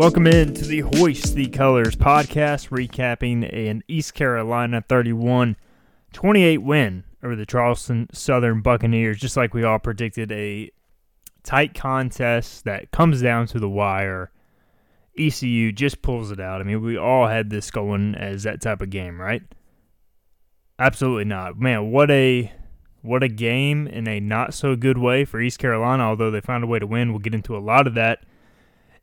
Welcome in to the Hoist the Colors podcast, recapping an East Carolina 31 28 win over the Charleston Southern Buccaneers, just like we all predicted a tight contest that comes down to the wire. ECU just pulls it out. I mean, we all had this going as that type of game, right? Absolutely not. Man, what a what a game in a not so good way for East Carolina, although they found a way to win. We'll get into a lot of that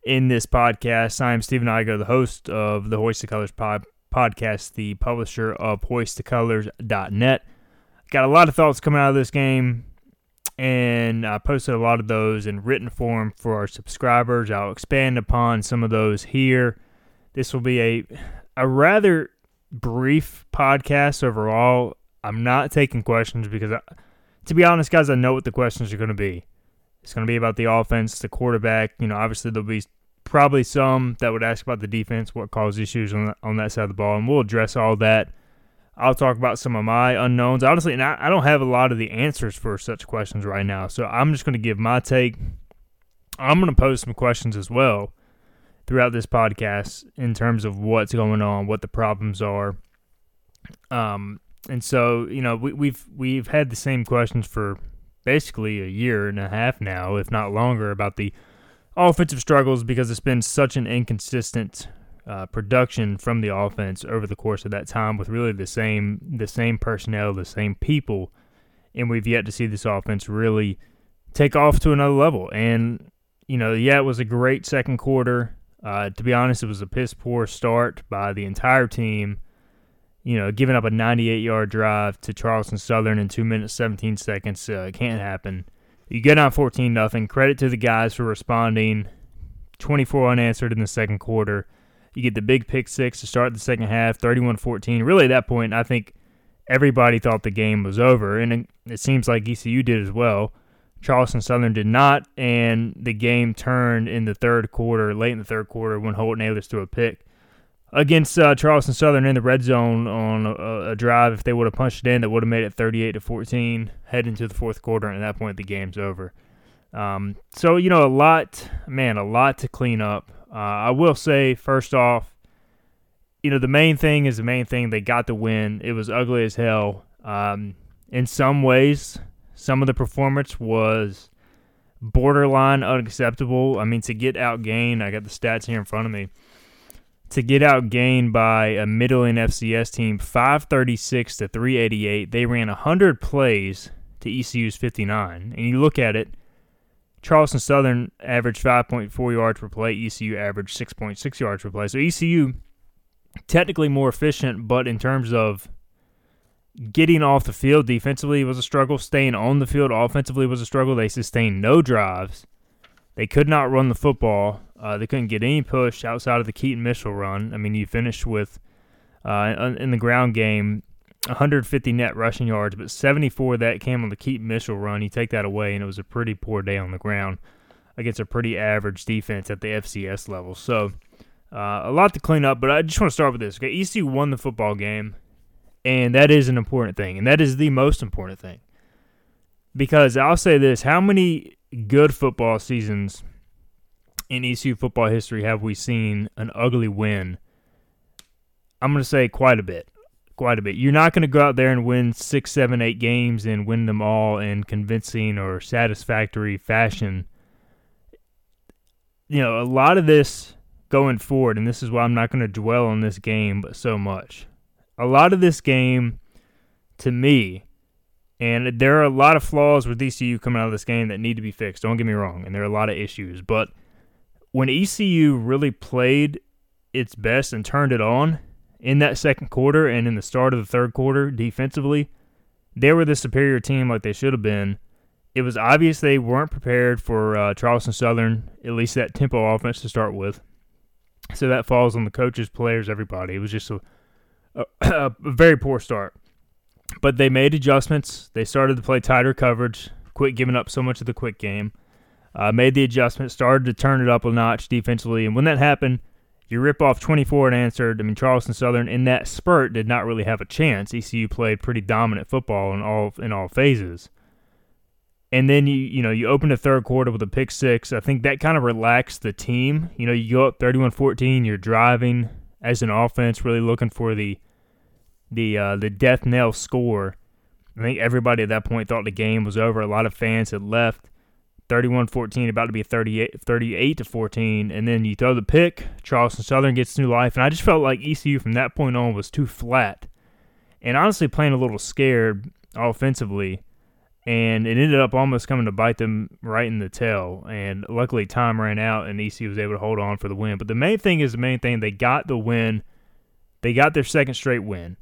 in this podcast. I'm Stephen Igo, the host of the Hoist the Colors pod- podcast, the publisher of hoistthecolors.net. Got a lot of thoughts coming out of this game, and I posted a lot of those in written form for our subscribers. I'll expand upon some of those here. This will be a a rather brief podcast overall. I'm not taking questions because, I, to be honest, guys, I know what the questions are going to be. It's going to be about the offense, the quarterback. You know, obviously there'll be probably some that would ask about the defense, what caused issues on that, on that side of the ball, and we'll address all that. I'll talk about some of my unknowns. Honestly, and I, I don't have a lot of the answers for such questions right now, so I'm just going to give my take. I'm going to pose some questions as well throughout this podcast in terms of what's going on, what the problems are. Um, and so you know we, we've we've had the same questions for basically a year and a half now, if not longer, about the offensive struggles because it's been such an inconsistent uh, production from the offense over the course of that time with really the same the same personnel, the same people, and we've yet to see this offense really take off to another level. And you know, yeah, it was a great second quarter. Uh, to be honest, it was a piss poor start by the entire team. You know, giving up a 98 yard drive to Charleston Southern in two minutes 17 seconds uh, can't happen. You get on 14 nothing. Credit to the guys for responding. 24 unanswered in the second quarter. You get the big pick six to start the second half, 31 14. Really, at that point, I think everybody thought the game was over, and it seems like ECU did as well. Charleston Southern did not, and the game turned in the third quarter, late in the third quarter, when Holt Ahlers threw a pick against uh, Charleston Southern in the red zone on a, a drive. If they would have punched it in, that would have made it 38 to 14. Head into the fourth quarter, and at that point, the game's over. Um, so you know, a lot, man, a lot to clean up. Uh, I will say, first off, you know, the main thing is the main thing. They got the win. It was ugly as hell. Um, in some ways, some of the performance was borderline unacceptable. I mean, to get outgained, I got the stats here in front of me to get outgained by a middling FCS team 536 to 388. They ran 100 plays to ECU's 59. And you look at it, Charleston Southern averaged 5.4 yards per play, ECU averaged 6.6 yards per play. So ECU technically more efficient, but in terms of getting off the field defensively was a struggle, staying on the field offensively was a struggle. They sustained no drives. They could not run the football. Uh, they couldn't get any push outside of the Keaton Mitchell run. I mean, you finished with uh, in the ground game 150 net rushing yards, but 74 that came on the Keaton Mitchell run. You take that away, and it was a pretty poor day on the ground against a pretty average defense at the FCS level. So uh, a lot to clean up, but I just want to start with this. Okay, ECU won the football game, and that is an important thing, and that is the most important thing. Because I'll say this: how many good football seasons – in ECU football history have we seen an ugly win? I'm going to say quite a bit. Quite a bit. You're not going to go out there and win six, seven, eight games and win them all in convincing or satisfactory fashion. You know, a lot of this going forward, and this is why I'm not going to dwell on this game so much. A lot of this game, to me, And there are a lot of flaws with ECU coming out of this game that need to be fixed. Don't get me wrong. And there are a lot of issues. But when ECU really played its best and turned it on in that second quarter and in the start of the third quarter defensively, they were the superior team like they should have been. It was obvious they weren't prepared for uh, Charleston Southern, at least that tempo offense to start with. So that falls on the coaches, players, everybody. It was just a, a, a very poor start. But they made adjustments. They started to play tighter coverage, quit giving up so much of the quick game. Uh, made the adjustment, started to turn it up a notch defensively. And when that happened, you rip off 24 and answered. I mean, Charleston Southern in that spurt did not really have a chance. ECU played pretty dominant football in all in all phases. And then you you know you open the third quarter with a pick six. I think that kind of relaxed the team. You know, you go up 31-14, you're driving as an offense, really looking for the the uh, the death knell score. I think everybody at that point thought the game was over. A lot of fans had left. 31-14, about to be 38, 38 to 14, and then you throw the pick. Charleston Southern gets new life, and I just felt like ECU from that point on was too flat, and honestly playing a little scared offensively, and it ended up almost coming to bite them right in the tail. And luckily, time ran out, and ECU was able to hold on for the win. But the main thing is the main thing. They got the win. They got their second straight win.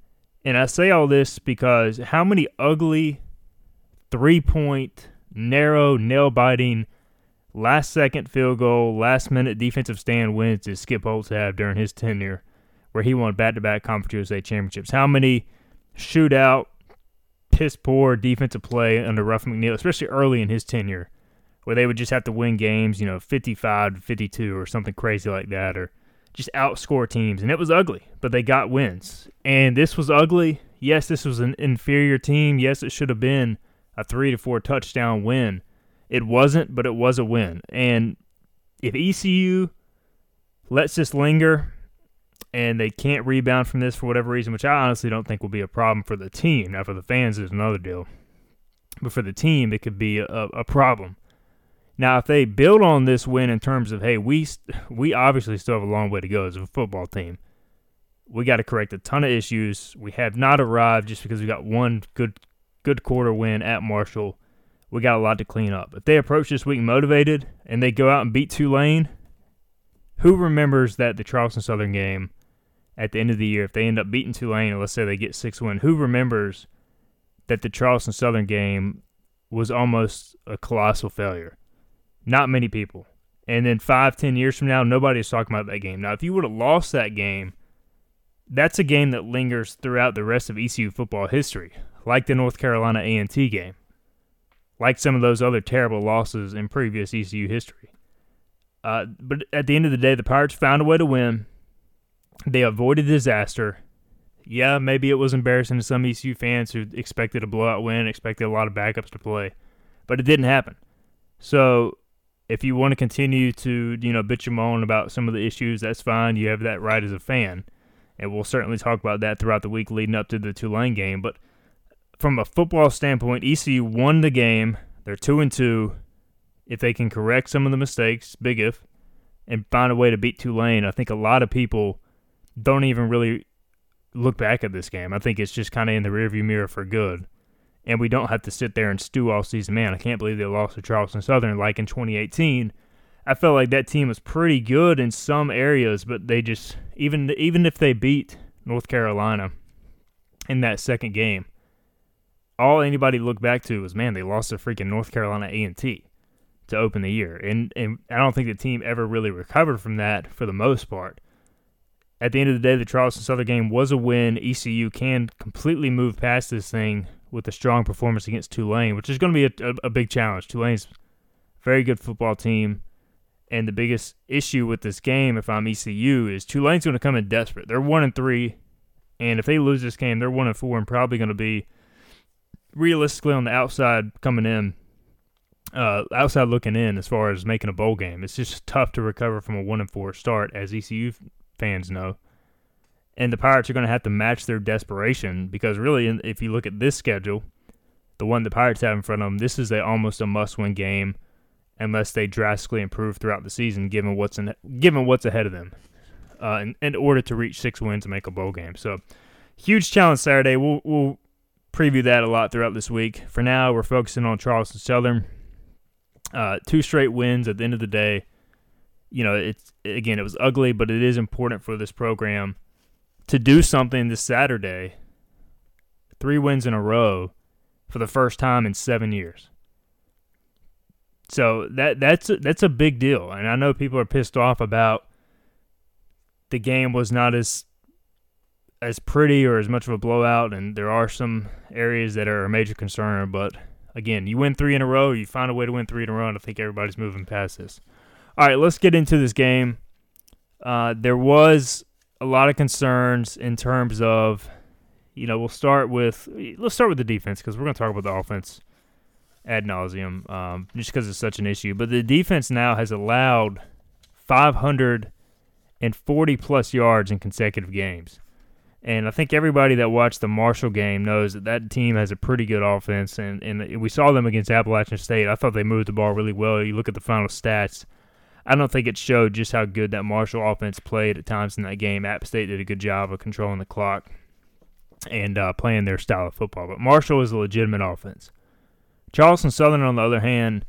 And I say all this because how many ugly three point, narrow, nail biting, last second field goal, last minute defensive stand wins did Skip Holtz have during his tenure where he won back to back Conference USA championships? How many shootout, piss poor defensive play under Ruff McNeill, especially early in his tenure, where they would just have to win games, you know, 55 to 52 or something crazy like that, or just outscore teams, and it was ugly, but they got wins. And this was ugly. Yes, this was an inferior team. Yes, it should have been a three to four touchdown win. It wasn't, but it was a win. And if ECU lets this linger and they can't rebound from this for whatever reason, which I honestly don't think will be a problem for the team. Now, for the fans, is another deal. But for the team, it could be a, a problem. Now, if they build on this win in terms of, hey, we we obviously still have a long way to go as a football team. We got to correct a ton of issues. We have not arrived just because we got one good good quarter win at Marshall. We got a lot to clean up. If they approach this week motivated and they go out and beat Tulane, who remembers that the Charleston Southern game at the end of the year, if they end up beating Tulane, and let's say they get six win, who remembers that the Charleston Southern game was almost a colossal failure? Not many people. And then five, ten years from now, nobody's talking about that game. Now, if you would have lost that game, that's a game that lingers throughout the rest of ECU football history, like the North Carolina A&T game, like some of those other terrible losses in previous ECU history. Uh, but at the end of the day, the Pirates found a way to win. They avoided disaster. Yeah, maybe it was embarrassing to some ECU fans who expected a blowout win, expected a lot of backups to play, but it didn't happen. So if you want to continue to you know bitch and moan about some of the issues, that's fine. You have that right as a fan, and we'll certainly talk about that throughout the week leading up to the Tulane game. But from a football standpoint, ECU won the game. They're two and two. If they can correct some of the mistakes, big if, and find a way to beat Tulane, I think a lot of people don't even really look back at this game. I think it's just kind of in the rearview mirror for good and we don't have to sit there and stew all season. Man, I can't believe they lost to Charleston Southern like in 2018. I felt like that team was pretty good in some areas, but they just even even if they beat North Carolina in that second game, all anybody looked back to was man, they lost to freaking North Carolina A and T to open the year, and and I don't think the team ever really recovered from that for the most part. At the end of the day, the Charleston Southern game was a win. ECU can completely move past this thing with a strong performance against Tulane, which is going to be a, a, a big challenge. Tulane's very good football team. And the biggest issue with this game, if I'm ECU, is Tulane's going to come in desperate. They're one and three, and if they lose this game, they're one and four, and probably going to be realistically on the outside coming in, uh, outside looking in as far as making a bowl game. It's just tough to recover from a one and four start, as ECU fans know and the Pirates are going to have to match their desperation because really, if you look at this schedule, the one the Pirates have in front of them, this is a, almost a must-win game unless they drastically improve throughout the season, given what's in, given what's ahead of them, uh, in, in order to reach six wins and make a bowl game. So, huge challenge Saturday. We'll we'll preview that a lot throughout this week. For now, we're focusing on Charleston Southern. Uh, two straight wins at the end of the day. You know, it's again, it was ugly, but it is important for this program to do something this Saturday. Three wins in a row for the first time in seven years. So that that's that's a big deal, and I know people are pissed off about the game was not as as pretty or as much of a blowout, and there are some areas that are a major concern. But again, you win three in a row, you find a way to win three in a row, and I think everybody's moving past this. All right, let's get into this game. Uh, there was a lot of concerns in terms of, you know, we'll start with let's start with the defense because we're going to talk about the offense ad nauseum, um, just because it's such an issue. But the defense now has allowed 540 plus yards in consecutive games. And I think everybody that watched the Marshall game knows that that team has a pretty good offense. And, and we saw them against Appalachian State. I thought they moved the ball really well. You look at the final stats. I don't think it showed just how good that Marshall offense played at times in that game. App State did a good job of controlling the clock and uh, playing their style of football. But Marshall is a legitimate offense. Charleston Southern, on the other hand,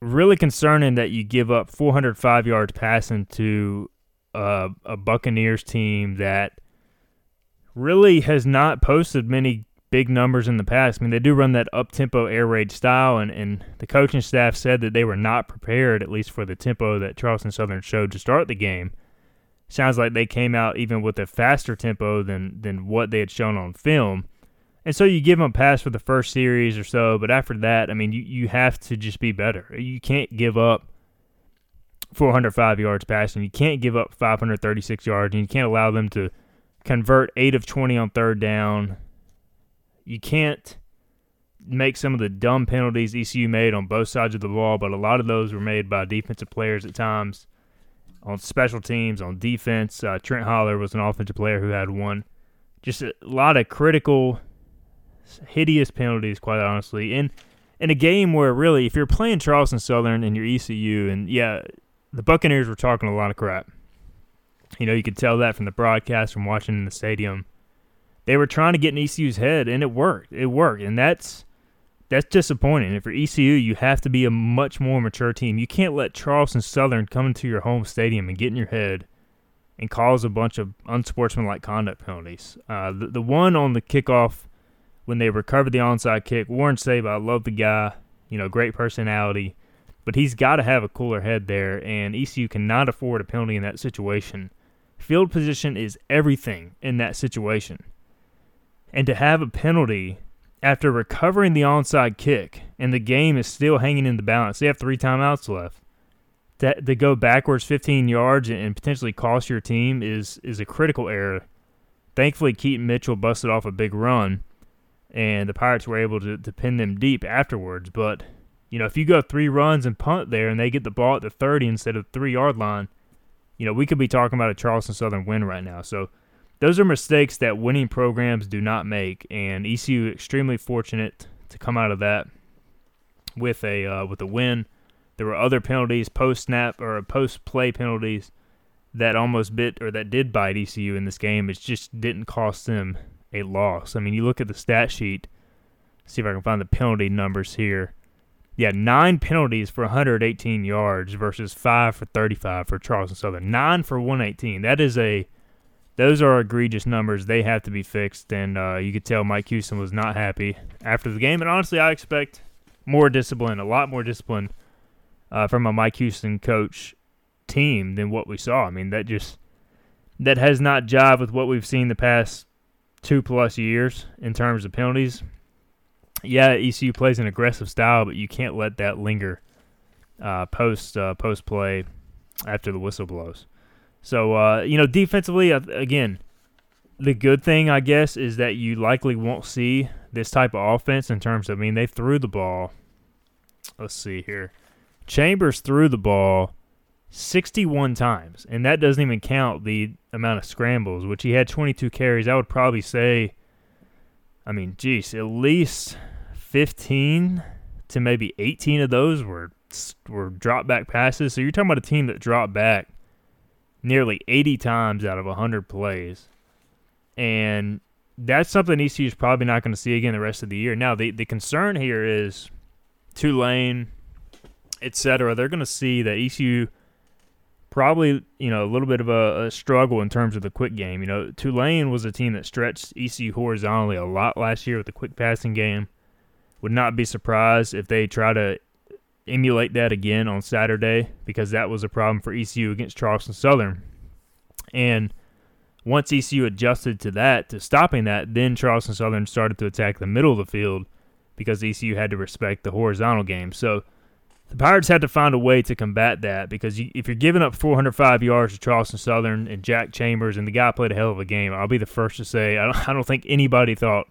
really concerning that you give up 405 yards passing to uh, a Buccaneers team that really has not posted many big numbers in the past. I mean, they do run that up tempo air raid style, and, and the coaching staff said that they were not prepared, at least for the tempo that Charleston Southern showed to start the game. Sounds like they came out even with a faster tempo than, than what they had shown on film. And so you give them a pass for the first series or so, but after that, I mean, you, you have to just be better. You can't give up 405 yards passing. You can't give up 536 yards, and you can't allow them to convert 8 of 20 on third down. You can't make some of the dumb penalties ECU made on both sides of the ball, but a lot of those were made by defensive players at times on special teams, on defense. Uh, Trent Holler was an offensive player who had one. Just a lot of critical hideous penalties, quite honestly. In in a game where really, if you're playing Charleston Southern and you're ECU, and yeah, the Buccaneers were talking a lot of crap. You know, you could tell that from the broadcast, from watching in the stadium. They were trying to get in ECU's head, and it worked. It worked, and that's that's disappointing. If you're ECU, you have to be a much more mature team. You can't let Charleston Southern come into your home stadium and get in your head and cause a bunch of unsportsmanlike conduct penalties. Uh, the, the one on the kickoff when they recovered the onside kick. Warren Sabe, I love the guy. You know, great personality. But he's got to have a cooler head there, and ECU cannot afford a penalty in that situation. Field position is everything in that situation. And to have a penalty after recovering the onside kick and the game is still hanging in the balance, they have three timeouts left. That to go backwards 15 yards and potentially cost your team is is a critical error. Thankfully, Keaton Mitchell busted off a big run, and the Pirates were able to, to pin them deep afterwards. But, you know, if you go three runs and punt there and they get the ball at the 30 instead of the three yard line, you know, we could be talking about a Charleston Southern win right now. So those are mistakes that winning programs do not make, and ECU extremely fortunate to come out of that with a uh, with a win. There were other penalties, post snap or post play penalties that almost bit or that did bite ECU in this game. It just didn't cost them a loss. I mean, you look at the stat sheet, see if I can find the penalty numbers here. Yeah, nine penalties for 118 yards versus five for 35 for Charleston Southern. Nine for 118. That is a, those are egregious numbers. They have to be fixed, and uh, you could tell Mike Houston was not happy after the game. And honestly, I expect more discipline, a lot more discipline uh, from a Mike Houston coach team than what we saw. I mean, that just that has not jived with what we've seen the past two plus years in terms of penalties. Yeah, ECU plays an aggressive style, but you can't let that linger uh, post uh, post play after the whistle blows. So uh, you know, defensively, again, the good thing I guess is that you likely won't see this type of offense in terms of. I mean, they threw the ball. Let's see here. Chambers threw the ball 61 times, and that doesn't even count the amount of scrambles, which he had 22 carries. I would probably say, I mean, geez, at least 15 to maybe 18 of those were were drop back passes. So you're talking about a team that dropped back nearly 80 times out of 100 plays, and that's something ECU is probably not going to see again the rest of the year. Now, the, the concern here is Tulane, etc. They're going to see that ECU probably, you know, a little bit of a, a, struggle in terms of the quick game. You know, Tulane was a team that stretched ECU horizontally a lot last year with the quick passing game. Would not be surprised if they try to emulate that again on Saturday because that was a problem for ECU against Charleston Southern. And once ECU adjusted to that, to stopping that, then Charleston Southern started to attack the middle of the field because ECU had to respect the horizontal game. So the Pirates had to find a way to combat that because you, if you're giving up 405 yards to Charleston Southern and Jack Chambers, and the guy played a hell of a game, I'll be the first to say I don't, I don't think anybody thought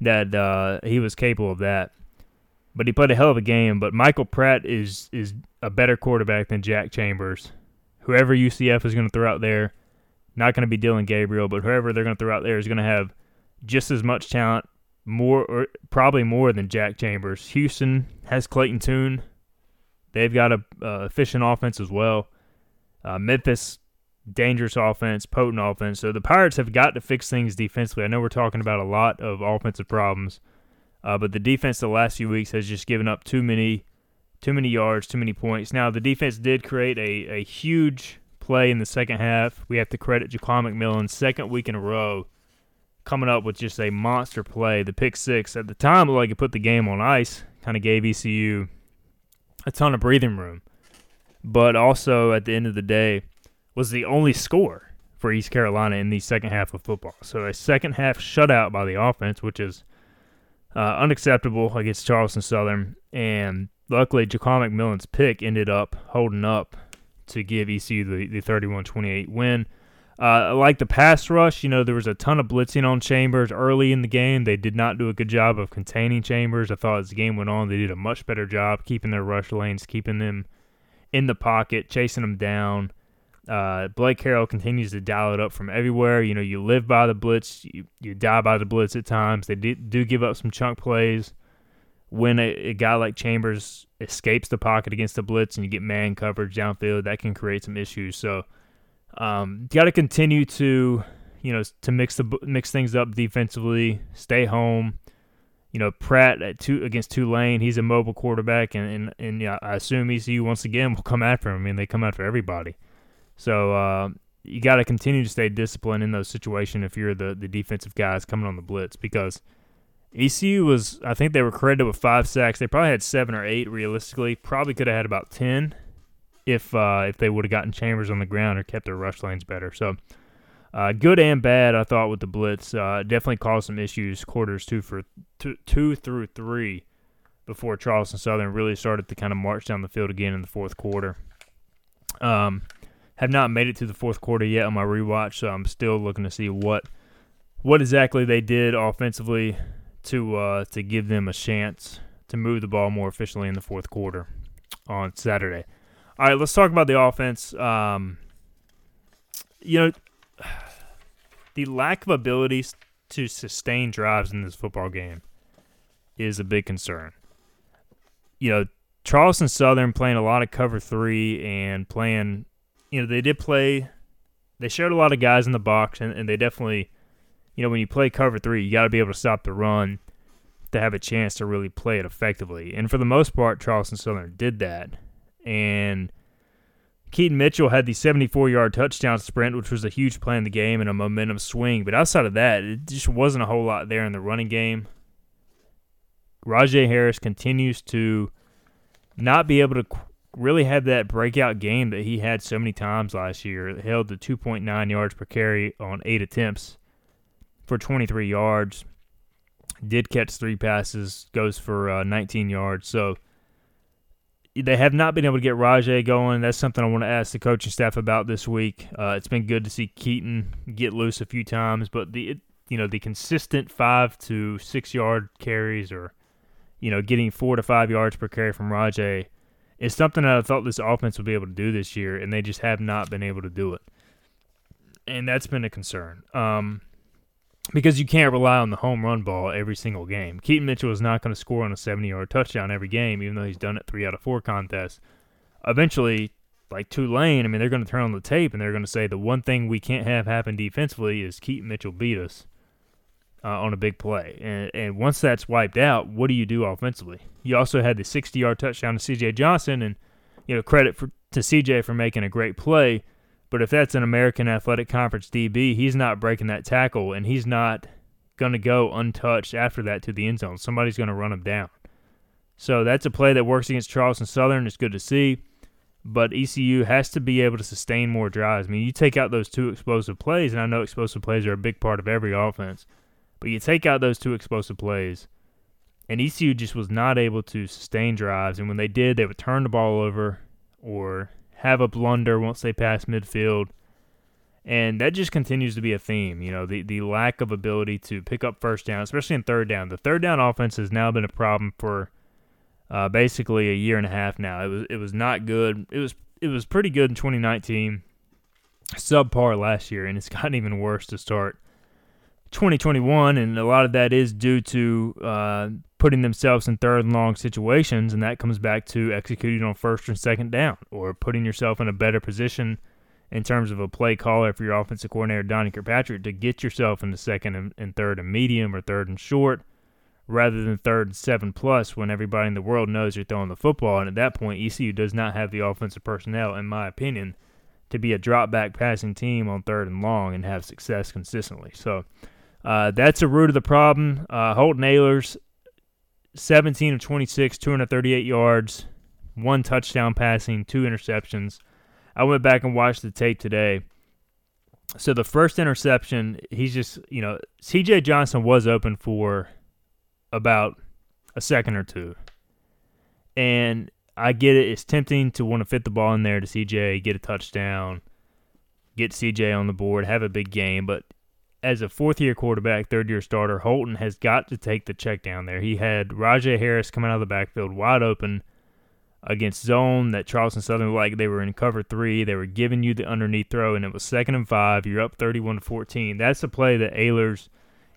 that uh, he was capable of that. But he played a hell of a game. But Michael Pratt is is a better quarterback than Jack Chambers. Whoever UCF is going to throw out there, not going to be Dillon Gabriel, but whoever they're going to throw out there is going to have just as much talent, more or probably more than Jack Chambers. Houston has Clayton Tune. They've got a uh, efficient offense as well. Uh, Memphis, dangerous offense, potent offense. So the Pirates have got to fix things defensively. I know we're talking about a lot of offensive problems, uh, but the defense the last few weeks has just given up too many, too many yards, too many points. Now the defense did create a, a huge play in the second half. We have to credit Jaquan McMillan, second week in a row, coming up with just a monster play. The pick six at the time looked like it put the game on ice, kind of gave ECU a ton of breathing room, but also at the end of the day was the only score for East Carolina in the second half of football. So a second half shutout by the offense, which is uh, unacceptable against Charleston Southern, and luckily Jaquan McMillan's pick ended up holding up to give ECU the, the 31-28 win. Uh, like the pass rush, you know, there was a ton of blitzing on Chambers early in the game. They did not do a good job of containing Chambers. I thought as the game went on, they did a much better job keeping their rush lanes, keeping them in the pocket, chasing them down. Uh, Blake Harrell continues to dial it up from everywhere. You know, you live by the blitz, you, you die by the blitz at times. They do, do give up some chunk plays. When a, a guy like Chambers escapes the pocket against the blitz and you get man coverage downfield, that can create some issues. So, um, got to continue to, you know, to mix the mix things up defensively. Stay home. You know, Pratt at two against Tulane, he's a mobile quarterback, and and, and yeah, I assume ECU once again will come after him. I mean, they come after everybody. So uh, you got to continue to stay disciplined in those situations if you're the the defensive guys coming on the blitz because. ECU was, I think they were credited with five sacks. They probably had seven or eight realistically. Probably could have had about 10 if uh, if they would have gotten Chambers on the ground or kept their rush lanes better. So uh, good and bad, I thought with the blitz. Uh, definitely caused some issues quarters two for two, two through three before Charleston Southern really started to kind of march down the field again in the fourth quarter. Um, have not made it to the fourth quarter yet on my rewatch, so I'm still looking to see what what exactly they did offensively to uh, to give them a chance to move the ball more efficiently in the fourth quarter on Saturday. All right, let's talk about the offense. Um, you know, the lack of abilities to sustain drives in this football game is a big concern. You know, Charleston Southern playing a lot of cover three and playing, you know, they did play, they showed a lot of guys in the box, and, and they definitely, you know, when you play cover three, you got to be able to stop the run to have a chance to really play it effectively. And for the most part, Charleston Southern did that and Keaton Mitchell had the 74 yard touchdown sprint, which was a huge play in the game and a momentum swing. But outside of that, it just wasn't a whole lot there in the running game. Rahjai Harris continues to not be able to really had that breakout game that he had so many times last year. Held to 2.9 yards per carry on eight attempts for 23 yards. Did catch three passes, goes for uh, 19 yards. So they have not been able to get Rahjai going. That's something I want to ask the coaching staff about this week. Uh, it's been good to see Keaton get loose a few times, but the you know the consistent five to six yard carries or you know getting four to five yards per carry from Rahjai is something that I thought this offense would be able to do this year, and they just have not been able to do it, and that's been a concern. Um, because you can't rely on the home run ball every single game. Keaton Mitchell is not going to score on a 70 yard touchdown every game, even though he's done it three out of four contests. Eventually, like Tulane, I mean, they're going to turn on the tape and they're going to say the one thing we can't have happen defensively is Keaton Mitchell beat us. Uh, on a big play. And, and once that's wiped out, what do you do offensively? You also had the 60 yard touchdown to CJ Johnson, and you know credit for, to CJ for making a great play. But if that's an American Athletic Conference DB, he's not breaking that tackle, and he's not going to go untouched after that to the end zone. Somebody's going to run him down. So that's a play that works against Charleston Southern. It's good to see. But ECU has to be able to sustain more drives. I mean, you take out those two explosive plays, and I know explosive plays are a big part of every offense. But you take out those two explosive plays, and ECU just was not able to sustain drives. And when they did, they would turn the ball over or have a blunder once they pass midfield. And that just continues to be a theme, you know, the, the lack of ability to pick up first down, especially in third down. The third down offense has now been a problem for uh, basically a year and a half now. It was it was not good. It was it was pretty good in 2019, subpar last year, and it's gotten even worse to start 2021, and a lot of that is due to uh, putting themselves in third and long situations, and that comes back to executing on first and second down, or putting yourself in a better position in terms of a play caller for your offensive coordinator Donnie Kirkpatrick to get yourself in the second and, and third and medium or third and short, rather than third and seven plus when everybody in the world knows you're throwing the football. And at that point, ECU does not have the offensive personnel, in my opinion, to be a drop back passing team on third and long and have success consistently. So uh, that's the root of the problem. Uh, Holton Ahlers, 17 of 26, 238 yards, one touchdown passing, two interceptions. I went back and watched the tape today. So the first interception, he's just, you know, CJ Johnson was open for about a second or two. And I get it. It's tempting to want to fit the ball in there to CJ, get a touchdown, get CJ on the board, have a big game. But as a fourth year quarterback, third year starter, Holton has got to take the check down there. He had Rahjai Harris coming out of the backfield wide open against zone that Charleston Southern like they were in cover three. They were giving you the underneath throw, and it was second and five. You're up 31 to 14. That's the play that Ahlers,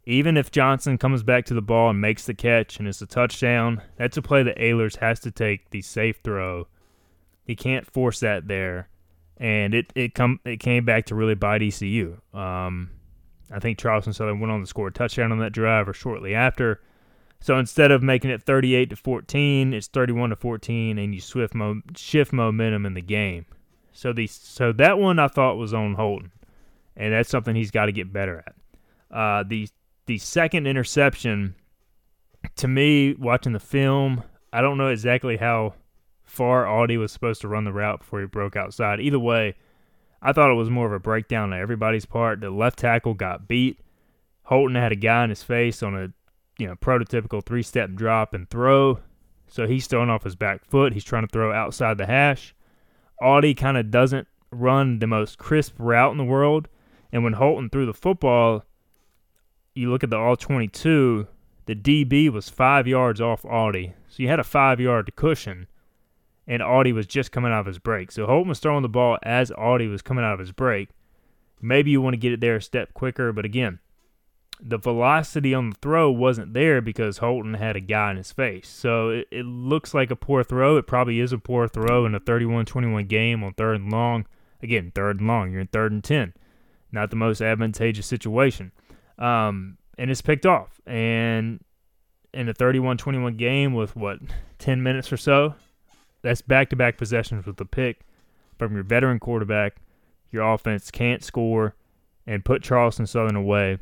even if Johnson comes back to the ball and makes the catch and it's a touchdown, that's a play that Ahlers has to take the safe throw. He can't force that there. And it, it come it came back to really bite ECU. Um, I think Charleston Southern went on to score a touchdown on that drive or shortly after. So instead of making it 38 to 14, it's 31 to 14, and you swift mo- shift momentum in the game. So the so that one I thought was on Holton, and that's something he's got to get better at. Uh, the the second interception, to me, watching the film, I don't know exactly how far Audie was supposed to run the route before he broke outside. Either way, I thought it was more of a breakdown on everybody's part. The left tackle got beat. Holton had a guy in his face on a you know prototypical three step drop and throw. So he's throwing off his back foot. He's trying to throw outside the hash. Audie kind of doesn't run the most crisp route in the world. And when Holton threw the football, you look at the all 22, the DB was five yards off Audie. So you had a five yard cushion and Audie was just coming out of his break. So Holton was throwing the ball as Audie was coming out of his break. Maybe you want to get it there a step quicker, but again, the velocity on the throw wasn't there because Holton had a guy in his face. So it, it looks like a poor throw. It probably is a poor throw in a 31 21 game on third and long. Again, third and long. You're in third and 10. Not the most advantageous situation. Um, and it's picked off. And in a 31 21 game with what, 10 minutes or so, that's back to back possessions with the pick from your veteran quarterback. Your offense can't score and put Charleston Southern away.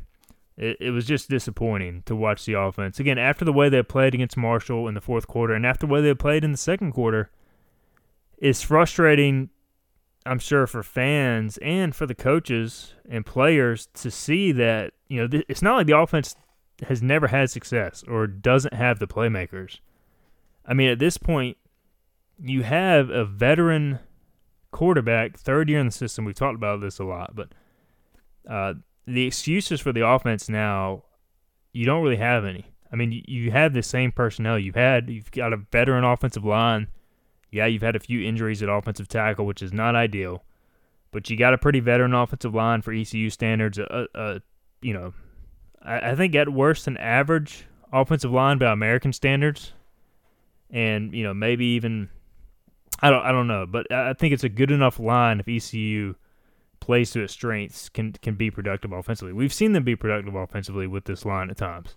It, it was just disappointing to watch the offense. Again, after the way they played against Marshall in the fourth quarter and after the way they played in the second quarter, it's frustrating, I'm sure, for fans and for the coaches and players to see that, you know, th- it's not like the offense has never had success or doesn't have the playmakers. I mean, at this point, you have a veteran quarterback, third year in the system. We've talked about this a lot, but uh, the excuses for the offense now, you don't really have any. I mean, you, have the same personnel you've had. You've got a veteran offensive line. Yeah, you've had a few injuries at offensive tackle, which is not ideal, but you got a pretty veteran offensive line for ECU standards. Uh, uh, you know, I, I think at worst an average offensive line by American standards, and you know maybe even I don't I don't know, but I think it's a good enough line if ECU plays to its strengths can can be productive offensively. We've seen them be productive offensively with this line at times.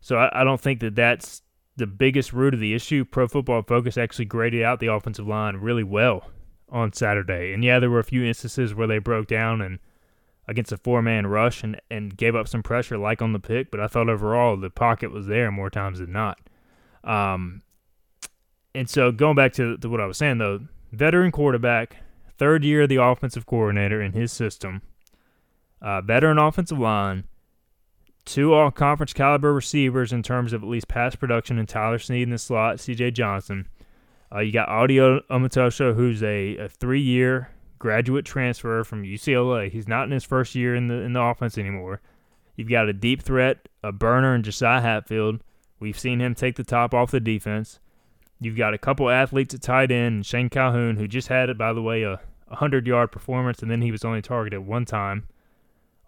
So I, I don't think that that's the biggest root of the issue. Pro Football Focus actually graded out the offensive line really well on Saturday. And yeah, there were a few instances where they broke down and against a four man rush and, and gave up some pressure like on the pick, but I thought overall the pocket was there more times than not. Um, and so going back to, to what I was saying though, veteran quarterback, third year of the offensive coordinator in his system, uh, veteran offensive line, two all conference caliber receivers in terms of at least pass production and Tyler Snead in the slot, CJ Johnson. Uh, you got Audie Omotosho, who's a, a three year graduate transfer from UCLA. He's not in his first year in the in the offense anymore. You've got a deep threat, a burner in Josiah Hatfield. We've seen him take the top off the defense. You've got a couple athletes at tight end, Shane Calhoun, who just had by the way, a 100 yard performance, and then he was only targeted one time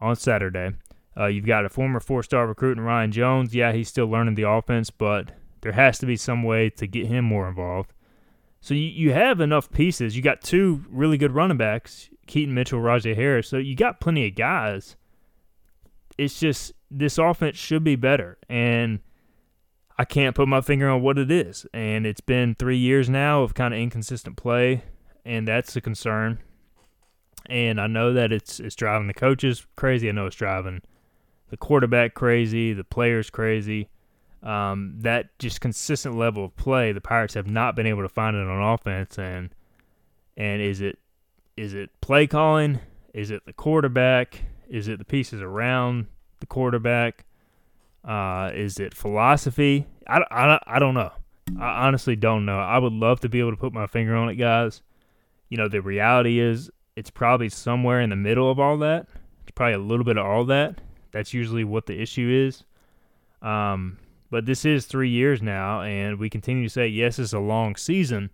on Saturday. Uh, you've got a former four star recruit in Ryan Jones. Yeah, he's still learning the offense, but there has to be some way to get him more involved. So you, you have enough pieces. You got two really good running backs, Keaton Mitchell, Rahjai Harris. So you got plenty of guys. It's just this offense should be better. And I can't put my finger on what it is. And it's been three years now of kind of inconsistent play, and that's a concern. And I know that it's it's driving the coaches crazy. I know it's driving the quarterback crazy, the players crazy. Um, that just consistent level of play, the Pirates have not been able to find it on offense. And and is it is it play calling? Is it the quarterback? Is it the pieces around the quarterback? Uh, is it philosophy? I, I, I don't know. I honestly don't know. I would love to be able to put my finger on it, guys. You know, the reality is it's probably somewhere in the middle of all that. It's probably a little bit of all that. That's usually what the issue is. Um, but this is three years now, and we continue to say, yes, it's a long season,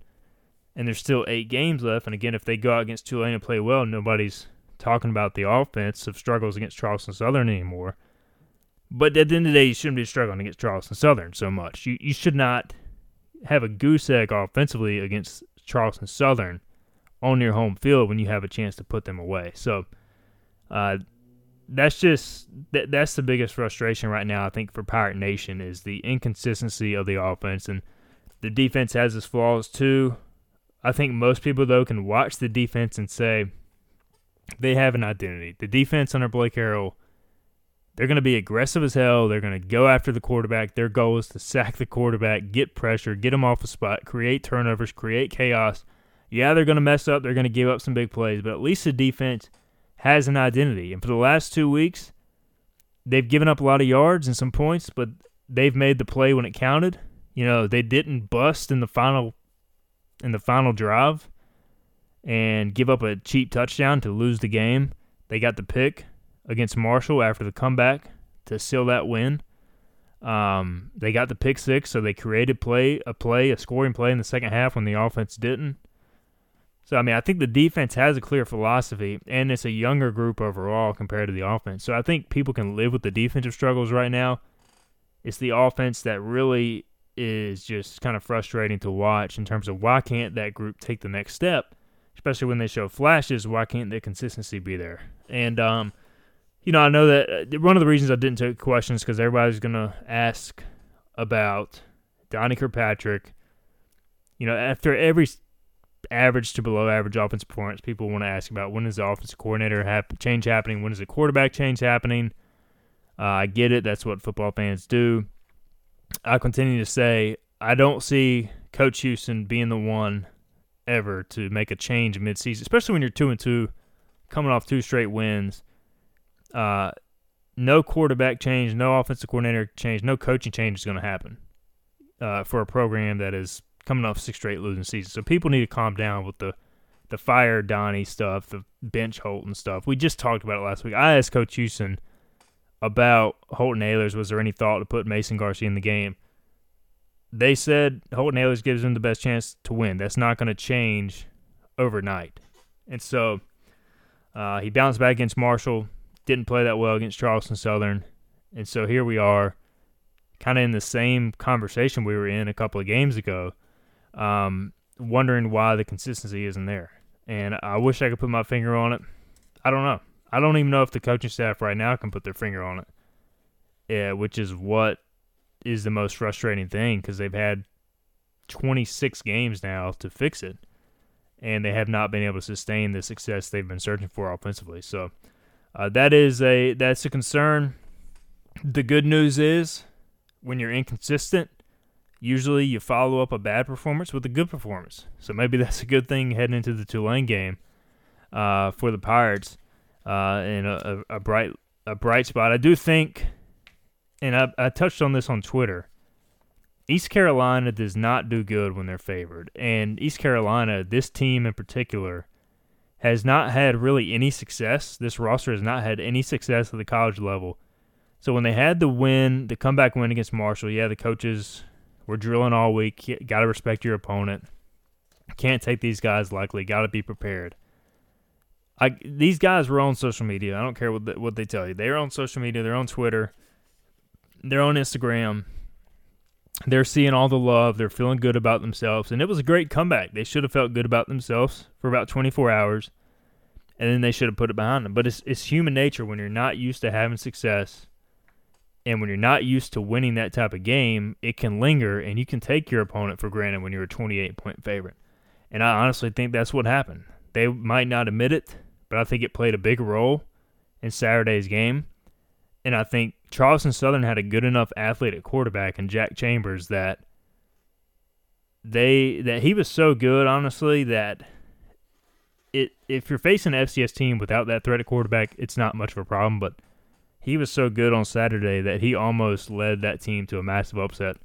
and there's still eight games left. And again, if they go out against Tulane and play well, nobody's talking about the offensive struggles against Charleston Southern anymore. But at the end of the day, you shouldn't be struggling against Charleston Southern so much. You you should not have a goose egg offensively against Charleston Southern on your home field when you have a chance to put them away. So uh, that's just that, that's the biggest frustration right now. I think for Pirate Nation is the inconsistency of the offense and the defense has its flaws too. I think most people though can watch the defense and say they have an identity. The defense under Blake Harrell they're going to be aggressive as hell. They're going to go after the quarterback. Their goal is to sack the quarterback, get pressure, get them off the spot, create turnovers, create chaos. Yeah, they're going to mess up. They're going to give up some big plays, but at least the defense has an identity. And for the last two weeks, they've given up a lot of yards and some points, but they've made the play when it counted. You know, they didn't bust in the final in the final drive and give up a cheap touchdown to lose the game. They got the pick against Marshall after the comeback to seal that win. Um, they got the pick six, so they created play a play, a scoring play in the second half when the offense didn't. So I mean, I think the defense has a clear philosophy, and it's a younger group overall compared to the offense. So I think people can live with the defensive struggles right now. It's the offense that really is just kind of frustrating to watch in terms of why can't that group take the next step, especially when they show flashes. Why can't the consistency be there? And um, you know, I know that uh, one of the reasons I didn't take questions because everybody's gonna ask about Donnie Kirkpatrick. You know, after every average to below average offense performance, people want to ask about when is the offensive coordinator hap- change happening? When is the quarterback change happening? Uh, I get it. That's what football fans do. I continue to say I don't see Coach Houston being the one ever to make a change midseason, especially when you're two and two, coming off two straight wins uh, no quarterback change, no offensive coordinator change, no coaching change is going to happen uh, for a program that is coming off six straight losing seasons. So people need to calm down with the the fire Donnie stuff, the bench Holton stuff. We just talked about it last week. I asked Coach Houston about Holton Ahlers. Was there any thought to put Mason Garcia in the game? They said Holton Ahlers gives him the best chance to win. That's not going to change overnight. And so uh, he bounced back against Marshall didn't play that well against Charleston Southern. And so here we are, kind of in the same conversation we were in a couple of games ago, um, wondering why the consistency isn't there. And I wish I could put my finger on it. I don't know. I don't even know if the coaching staff right now can put their finger on it. Yeah, which is what is the most frustrating thing because they've had 26 games now to fix it, and they have not been able to sustain the success they've been searching for offensively. So uh, that is a that's a concern. The good news is when you're inconsistent, usually you follow up a bad performance with a good performance. So maybe that's a good thing heading into the Tulane game uh, for the Pirates uh, and a, a, bright a bright spot. I do think, and I, I touched on this on Twitter. East Carolina does not do good when they're favored, and East Carolina, this team in particular, has not had really any success. This roster has not had any success at the college level. So when they had the win, the comeback win against Marshall, yeah, the coaches were drilling all week. Got to respect your opponent. Can't take these guys lightly. Got to be prepared. I these guys were on social media. I don't care what the, what they tell you. They're on social media. They're on Twitter. They're on Instagram. They're seeing all the love. They're feeling good about themselves, and it was a great comeback. They should have felt good about themselves for about 24 hours, and then they should have put it behind them. But it's it's human nature when you're not used to having success, and when you're not used to winning that type of game, it can linger, and you can take your opponent for granted when you're a 28 point favorite. And I honestly think that's what happened. They might not admit it, but I think it played a big role in Saturday's game. And I think Charleston Southern had a good enough athlete at quarterback and Jack Chambers that they that he was so good, honestly, that it if you're facing an FCS team without that threat at quarterback, it's not much of a problem. But he was so good on Saturday that he almost led that team to a massive upset.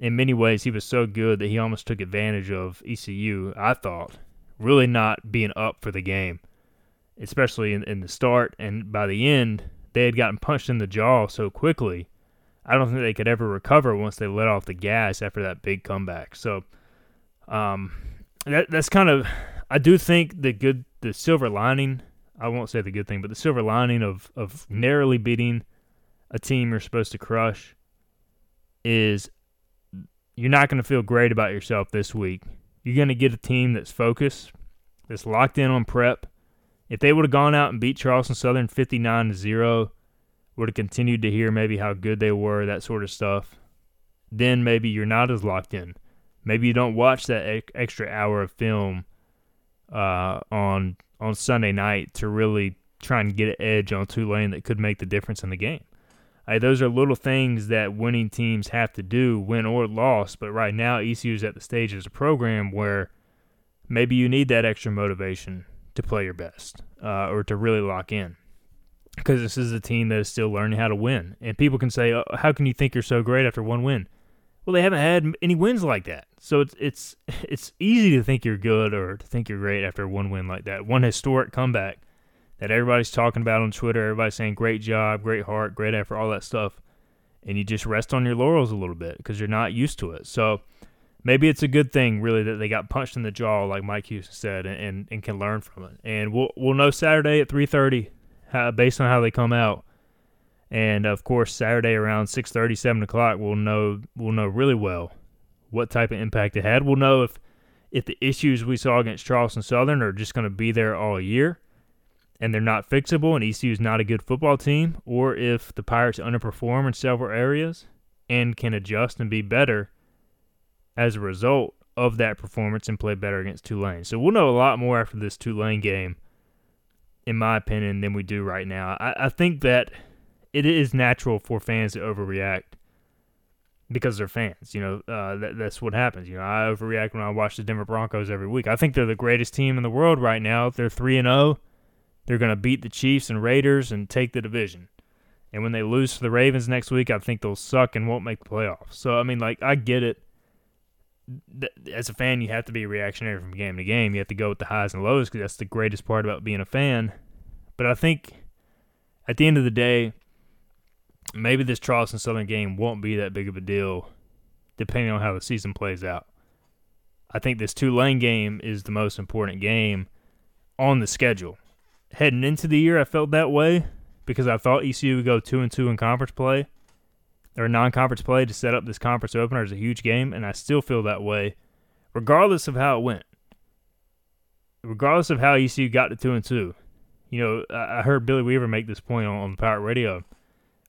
In many ways, he was so good that he almost took advantage of ECU. I thought really not being up for the game especially in, in the start. And by the end, they had gotten punched in the jaw so quickly. I don't think they could ever recover once they let off the gas after that big comeback. So, um, that that's kind of I do think the good the silver lining. I won't say the good thing, but the silver lining of of narrowly beating a team you're supposed to crush is you're not going to feel great about yourself this week. You're going to get a team that's focused, that's locked in on prep, if they would have gone out and beat Charleston Southern 59 to 0, would have continued to hear maybe how good they were, that sort of stuff, then maybe you're not as locked in. Maybe you don't watch that extra hour of film uh, on on Sunday night to really try and get an edge on Tulane that could make the difference in the game. those are little things that winning teams have to do, win or loss. But right now, ECU is at the stage as a program where maybe you need that extra motivation to play your best uh, or to really lock in because this is a team that is still learning how to win. And people can say, oh, "How can you think you're so great after one win?" Well, they haven't had any wins like that, so it's it's it's easy to think you're good or to think you're great after one win like that. One historic comeback that everybody's talking about on Twitter. Everybody's saying, "Great job, great heart, great effort," all that stuff, and you just rest on your laurels a little bit because you're not used to it. So maybe it's a good thing really that they got punched in the jaw like Mike Houston said and, and, and can learn from it. And we'll we'll know Saturday at 3:30 based on how they come out. And of course Saturday around 6:30 7 o'clock we'll know we'll know really well what type of impact it had. We'll know if if the issues we saw against Charleston Southern are just going to be there all year and they're not fixable and ECU is not a good football team or if the Pirates underperform in several areas and can adjust and be better as a result of that performance and play better against Tulane. So we'll know a lot more after this Tulane game, in my opinion, than we do right now. I, I think that it is natural for fans to overreact because they're fans. You know, uh, that, that's what happens. You know, I overreact when I watch the Denver Broncos every week. I think they're the greatest team in the world right now. They're three and zero. Oh. They're going to beat the Chiefs and Raiders and take the division. And when they lose to the Ravens next week, I think they'll suck and won't make the playoffs. So I mean, like, I get it as a fan, you have to be reactionary from game to game. You have to go with the highs and lows because that's the greatest part about being a fan. But I think at the end of the day, maybe this Charleston Southern game won't be that big of a deal, depending on how the season plays out. I think this Tulane game is the most important game on the schedule. Heading into the year, I felt that way because I thought ECU would go two and two in conference play or non-conference play to set up this conference opener is a huge game, and I still feel that way, regardless of how it went. Regardless of how ECU got to two and two, You know, I heard Billy Weaver make this point on, on the Pirate Radio.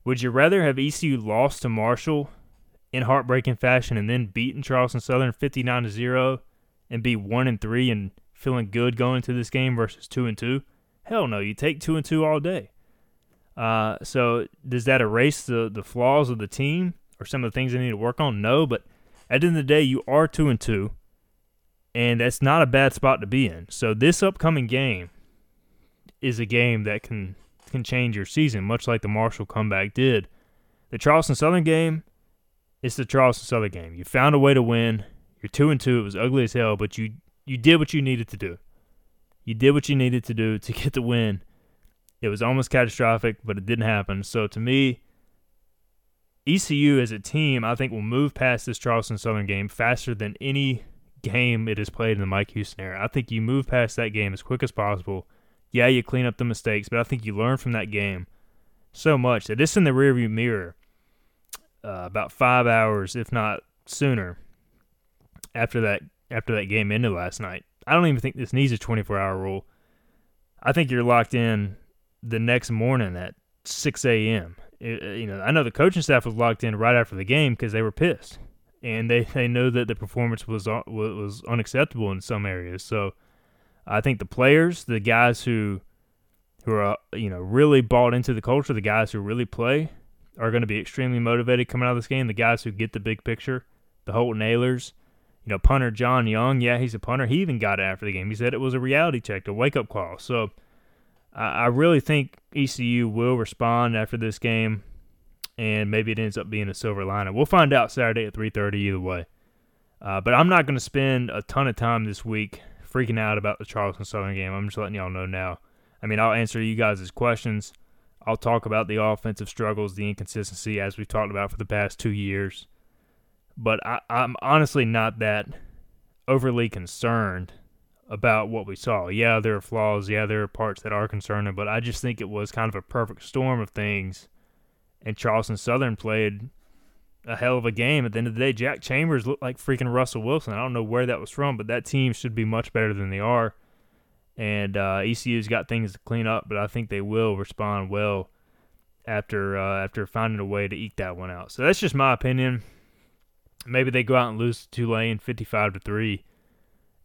Would you rather have ECU lost to Marshall in heartbreaking fashion and then beaten Charleston Southern 59 to 0 and be 1 and 3 and feeling good going into this game versus 2 and 2? Hell no, you take 2 and 2 all day. Uh, so does that erase the the flaws of the team or some of the things they need to work on? No, but at the end of the day, you are 2 and 2 and that's not a bad spot to be in. So this upcoming game is a game that can can change your season, much like the Marshall comeback did. The Charleston Southern game it's the Charleston Southern game. You found a way to win. You're two and two. It was ugly as hell, but you you did what you needed to do. You did what you needed to do to get the win. It was almost catastrophic, but it didn't happen. So to me, ECU as a team, I think will move past this Charleston Southern game faster than any game it has played in the Mike Houston era. I think you move past that game as quick as possible. Yeah, you clean up the mistakes, but I think you learn from that game so much that it's in the rearview mirror uh, about five hours, if not sooner, after that after that game ended last night. I don't even think this needs a 24 hour rule. I think you're locked in the next morning at 6 a.m. you know, I know the coaching staff was locked in right after the game because they were pissed, and they, they know that the performance was uh, was unacceptable in some areas. So, I think the players, the guys who who are you know really bought into the culture, the guys who really play, are going to be extremely motivated coming out of this game. The guys who get the big picture, the Holton Ahlers, you know, punter John Young, yeah, he's a punter. He even got it after the game. He said it was a reality check, a wake up call. So I, really think ECU will respond after this game, and maybe it ends up being a silver lining. We'll find out Saturday at 3:30 either way. Uh, but I'm not going to spend a ton of time this week freaking out about the Charleston Southern game. I'm just letting y'all know now. I mean, I'll answer you guys' questions. I'll talk about the offensive struggles, the inconsistency, as we've talked about for the past two years. But I, I'm honestly not that overly concerned about what we saw. Yeah, there are flaws. Yeah, there are parts that are concerning, but I just think it was kind of a perfect storm of things. And Charleston Southern played a hell of a game. At the end of the day, Jack Chambers looked like freaking Russell Wilson. I don't know where that was from, but that team should be much better than they are and uh, ECU's got things to clean up, but I think they will respond well after uh, after finding a way to eke that one out. So that's just my opinion. Maybe they go out and lose to Tulane 55 to three,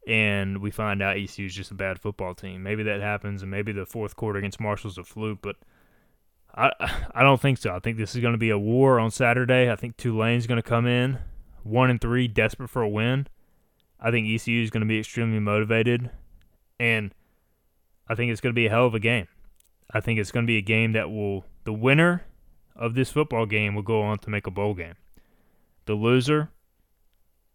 and we find out ECU is just a bad football team. Maybe that happens, and maybe the fourth quarter against Marshall's a fluke, but. I I don't think so. I think this is going to be a war on Saturday. I think Tulane's going to come in one and three, desperate for a win. I think ECU is going to be extremely motivated, and I think it's going to be a hell of a game. I think it's going to be a game that will the winner of this football game will go on to make a bowl game. The loser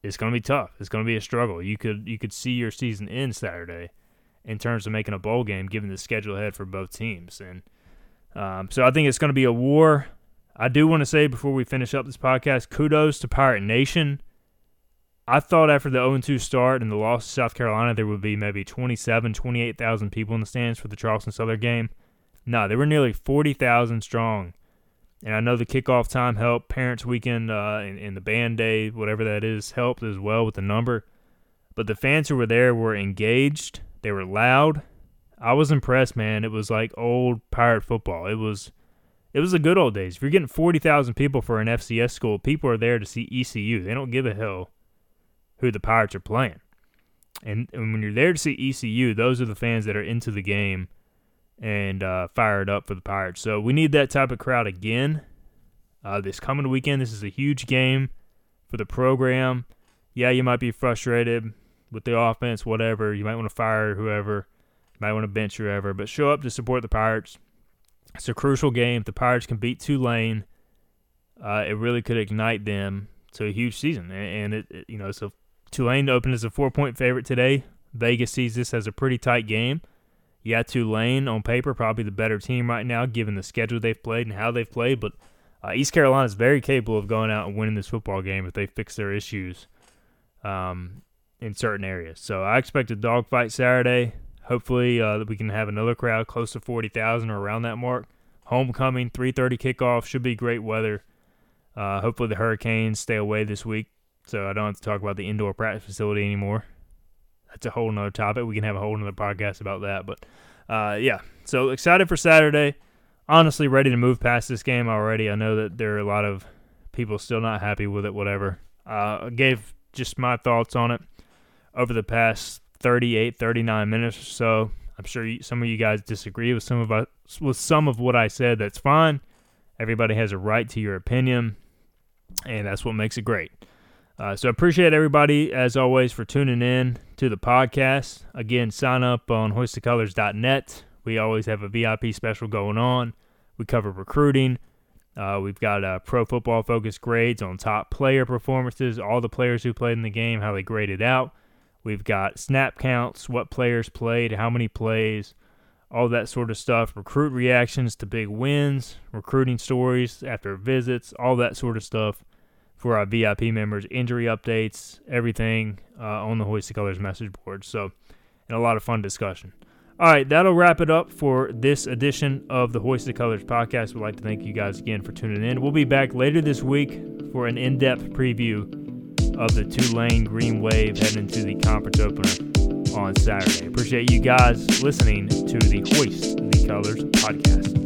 it's going to be tough. It's going to be a struggle. You could you could see your season end Saturday in terms of making a bowl game, given the schedule ahead for both teams. And um, so I think it's going to be a war. I do want to say before we finish up this podcast, kudos to Pirate Nation I thought after the 0 2 start and the loss to South Carolina, there would be maybe 27, 28,000 people in the stands for the Charleston Southern game. No, there were nearly 40,000 strong. And I know the kickoff time helped, Parents Weekend uh, and, and the band day, whatever that is, helped as well with the number. But the fans who were there were engaged, they were loud. I was impressed, man. It was like old pirate football. It was it was the good old days. If you're getting 40,000 people for an FCS school, people are there to see ECU. They don't give a hell who the Pirates are playing. And, and when you're there to see ECU, those are the fans that are into the game and uh, it up for the Pirates. So we need that type of crowd again uh, this coming weekend. This is a huge game for the program. Yeah, you might be frustrated with the offense, whatever. You might want to fire whoever. You might want to bench whoever, but show up to support the Pirates. It's a crucial game. If the Pirates can beat Tulane, uh, it really could ignite them to a huge season. And it, it you know, so Tulane opened as a four point favorite today. Vegas sees this as a pretty tight game. Yeah, Tulane on paper probably the better team right now, given the schedule they've played and how they've played. But uh, East Carolina is very capable of going out and winning this football game if they fix their issues um, in certain areas. So I expect a dogfight Saturday. Hopefully, uh, we can have another crowd close to forty thousand or around that mark. Homecoming, three thirty kickoff should be great weather. Uh, hopefully, the Hurricanes stay away this week so I don't have to talk about the indoor practice facility anymore. That's a whole nother topic. We can have a whole nother podcast about that. But uh, yeah, so excited for Saturday. Honestly, ready to move past this game already. I know that there are a lot of people still not happy with it. Whatever. Uh, gave just my thoughts on it over the past 38, 39 minutes or so. I'm sure some of you guys disagree with some of with some of what I said. That's fine. Everybody has a right to your opinion, and that's what makes it great. Uh, so I appreciate everybody as always for tuning in to the podcast. Again, sign up on hoistthecolors.net. We always have a VIP special going on. We cover recruiting. Uh, we've got uh, pro football focused grades on top player performances, all the players who played in the game, how they graded out. We've got snap counts, what players played, how many plays, all that sort of stuff. Recruit reactions to big wins, recruiting stories after visits, all that sort of stuff for our VIP members. Injury updates, everything uh, on the Hoist the Colors message board. So, and a lot of fun discussion. All right, that'll wrap it up for this edition of the Hoist the Colors podcast. We'd like to thank you guys again for tuning in. We'll be back later this week for an in depth preview of the Tulane Green Wave heading to the conference opener on Saturday. Appreciate you guys listening to the Hoist the Colors podcast.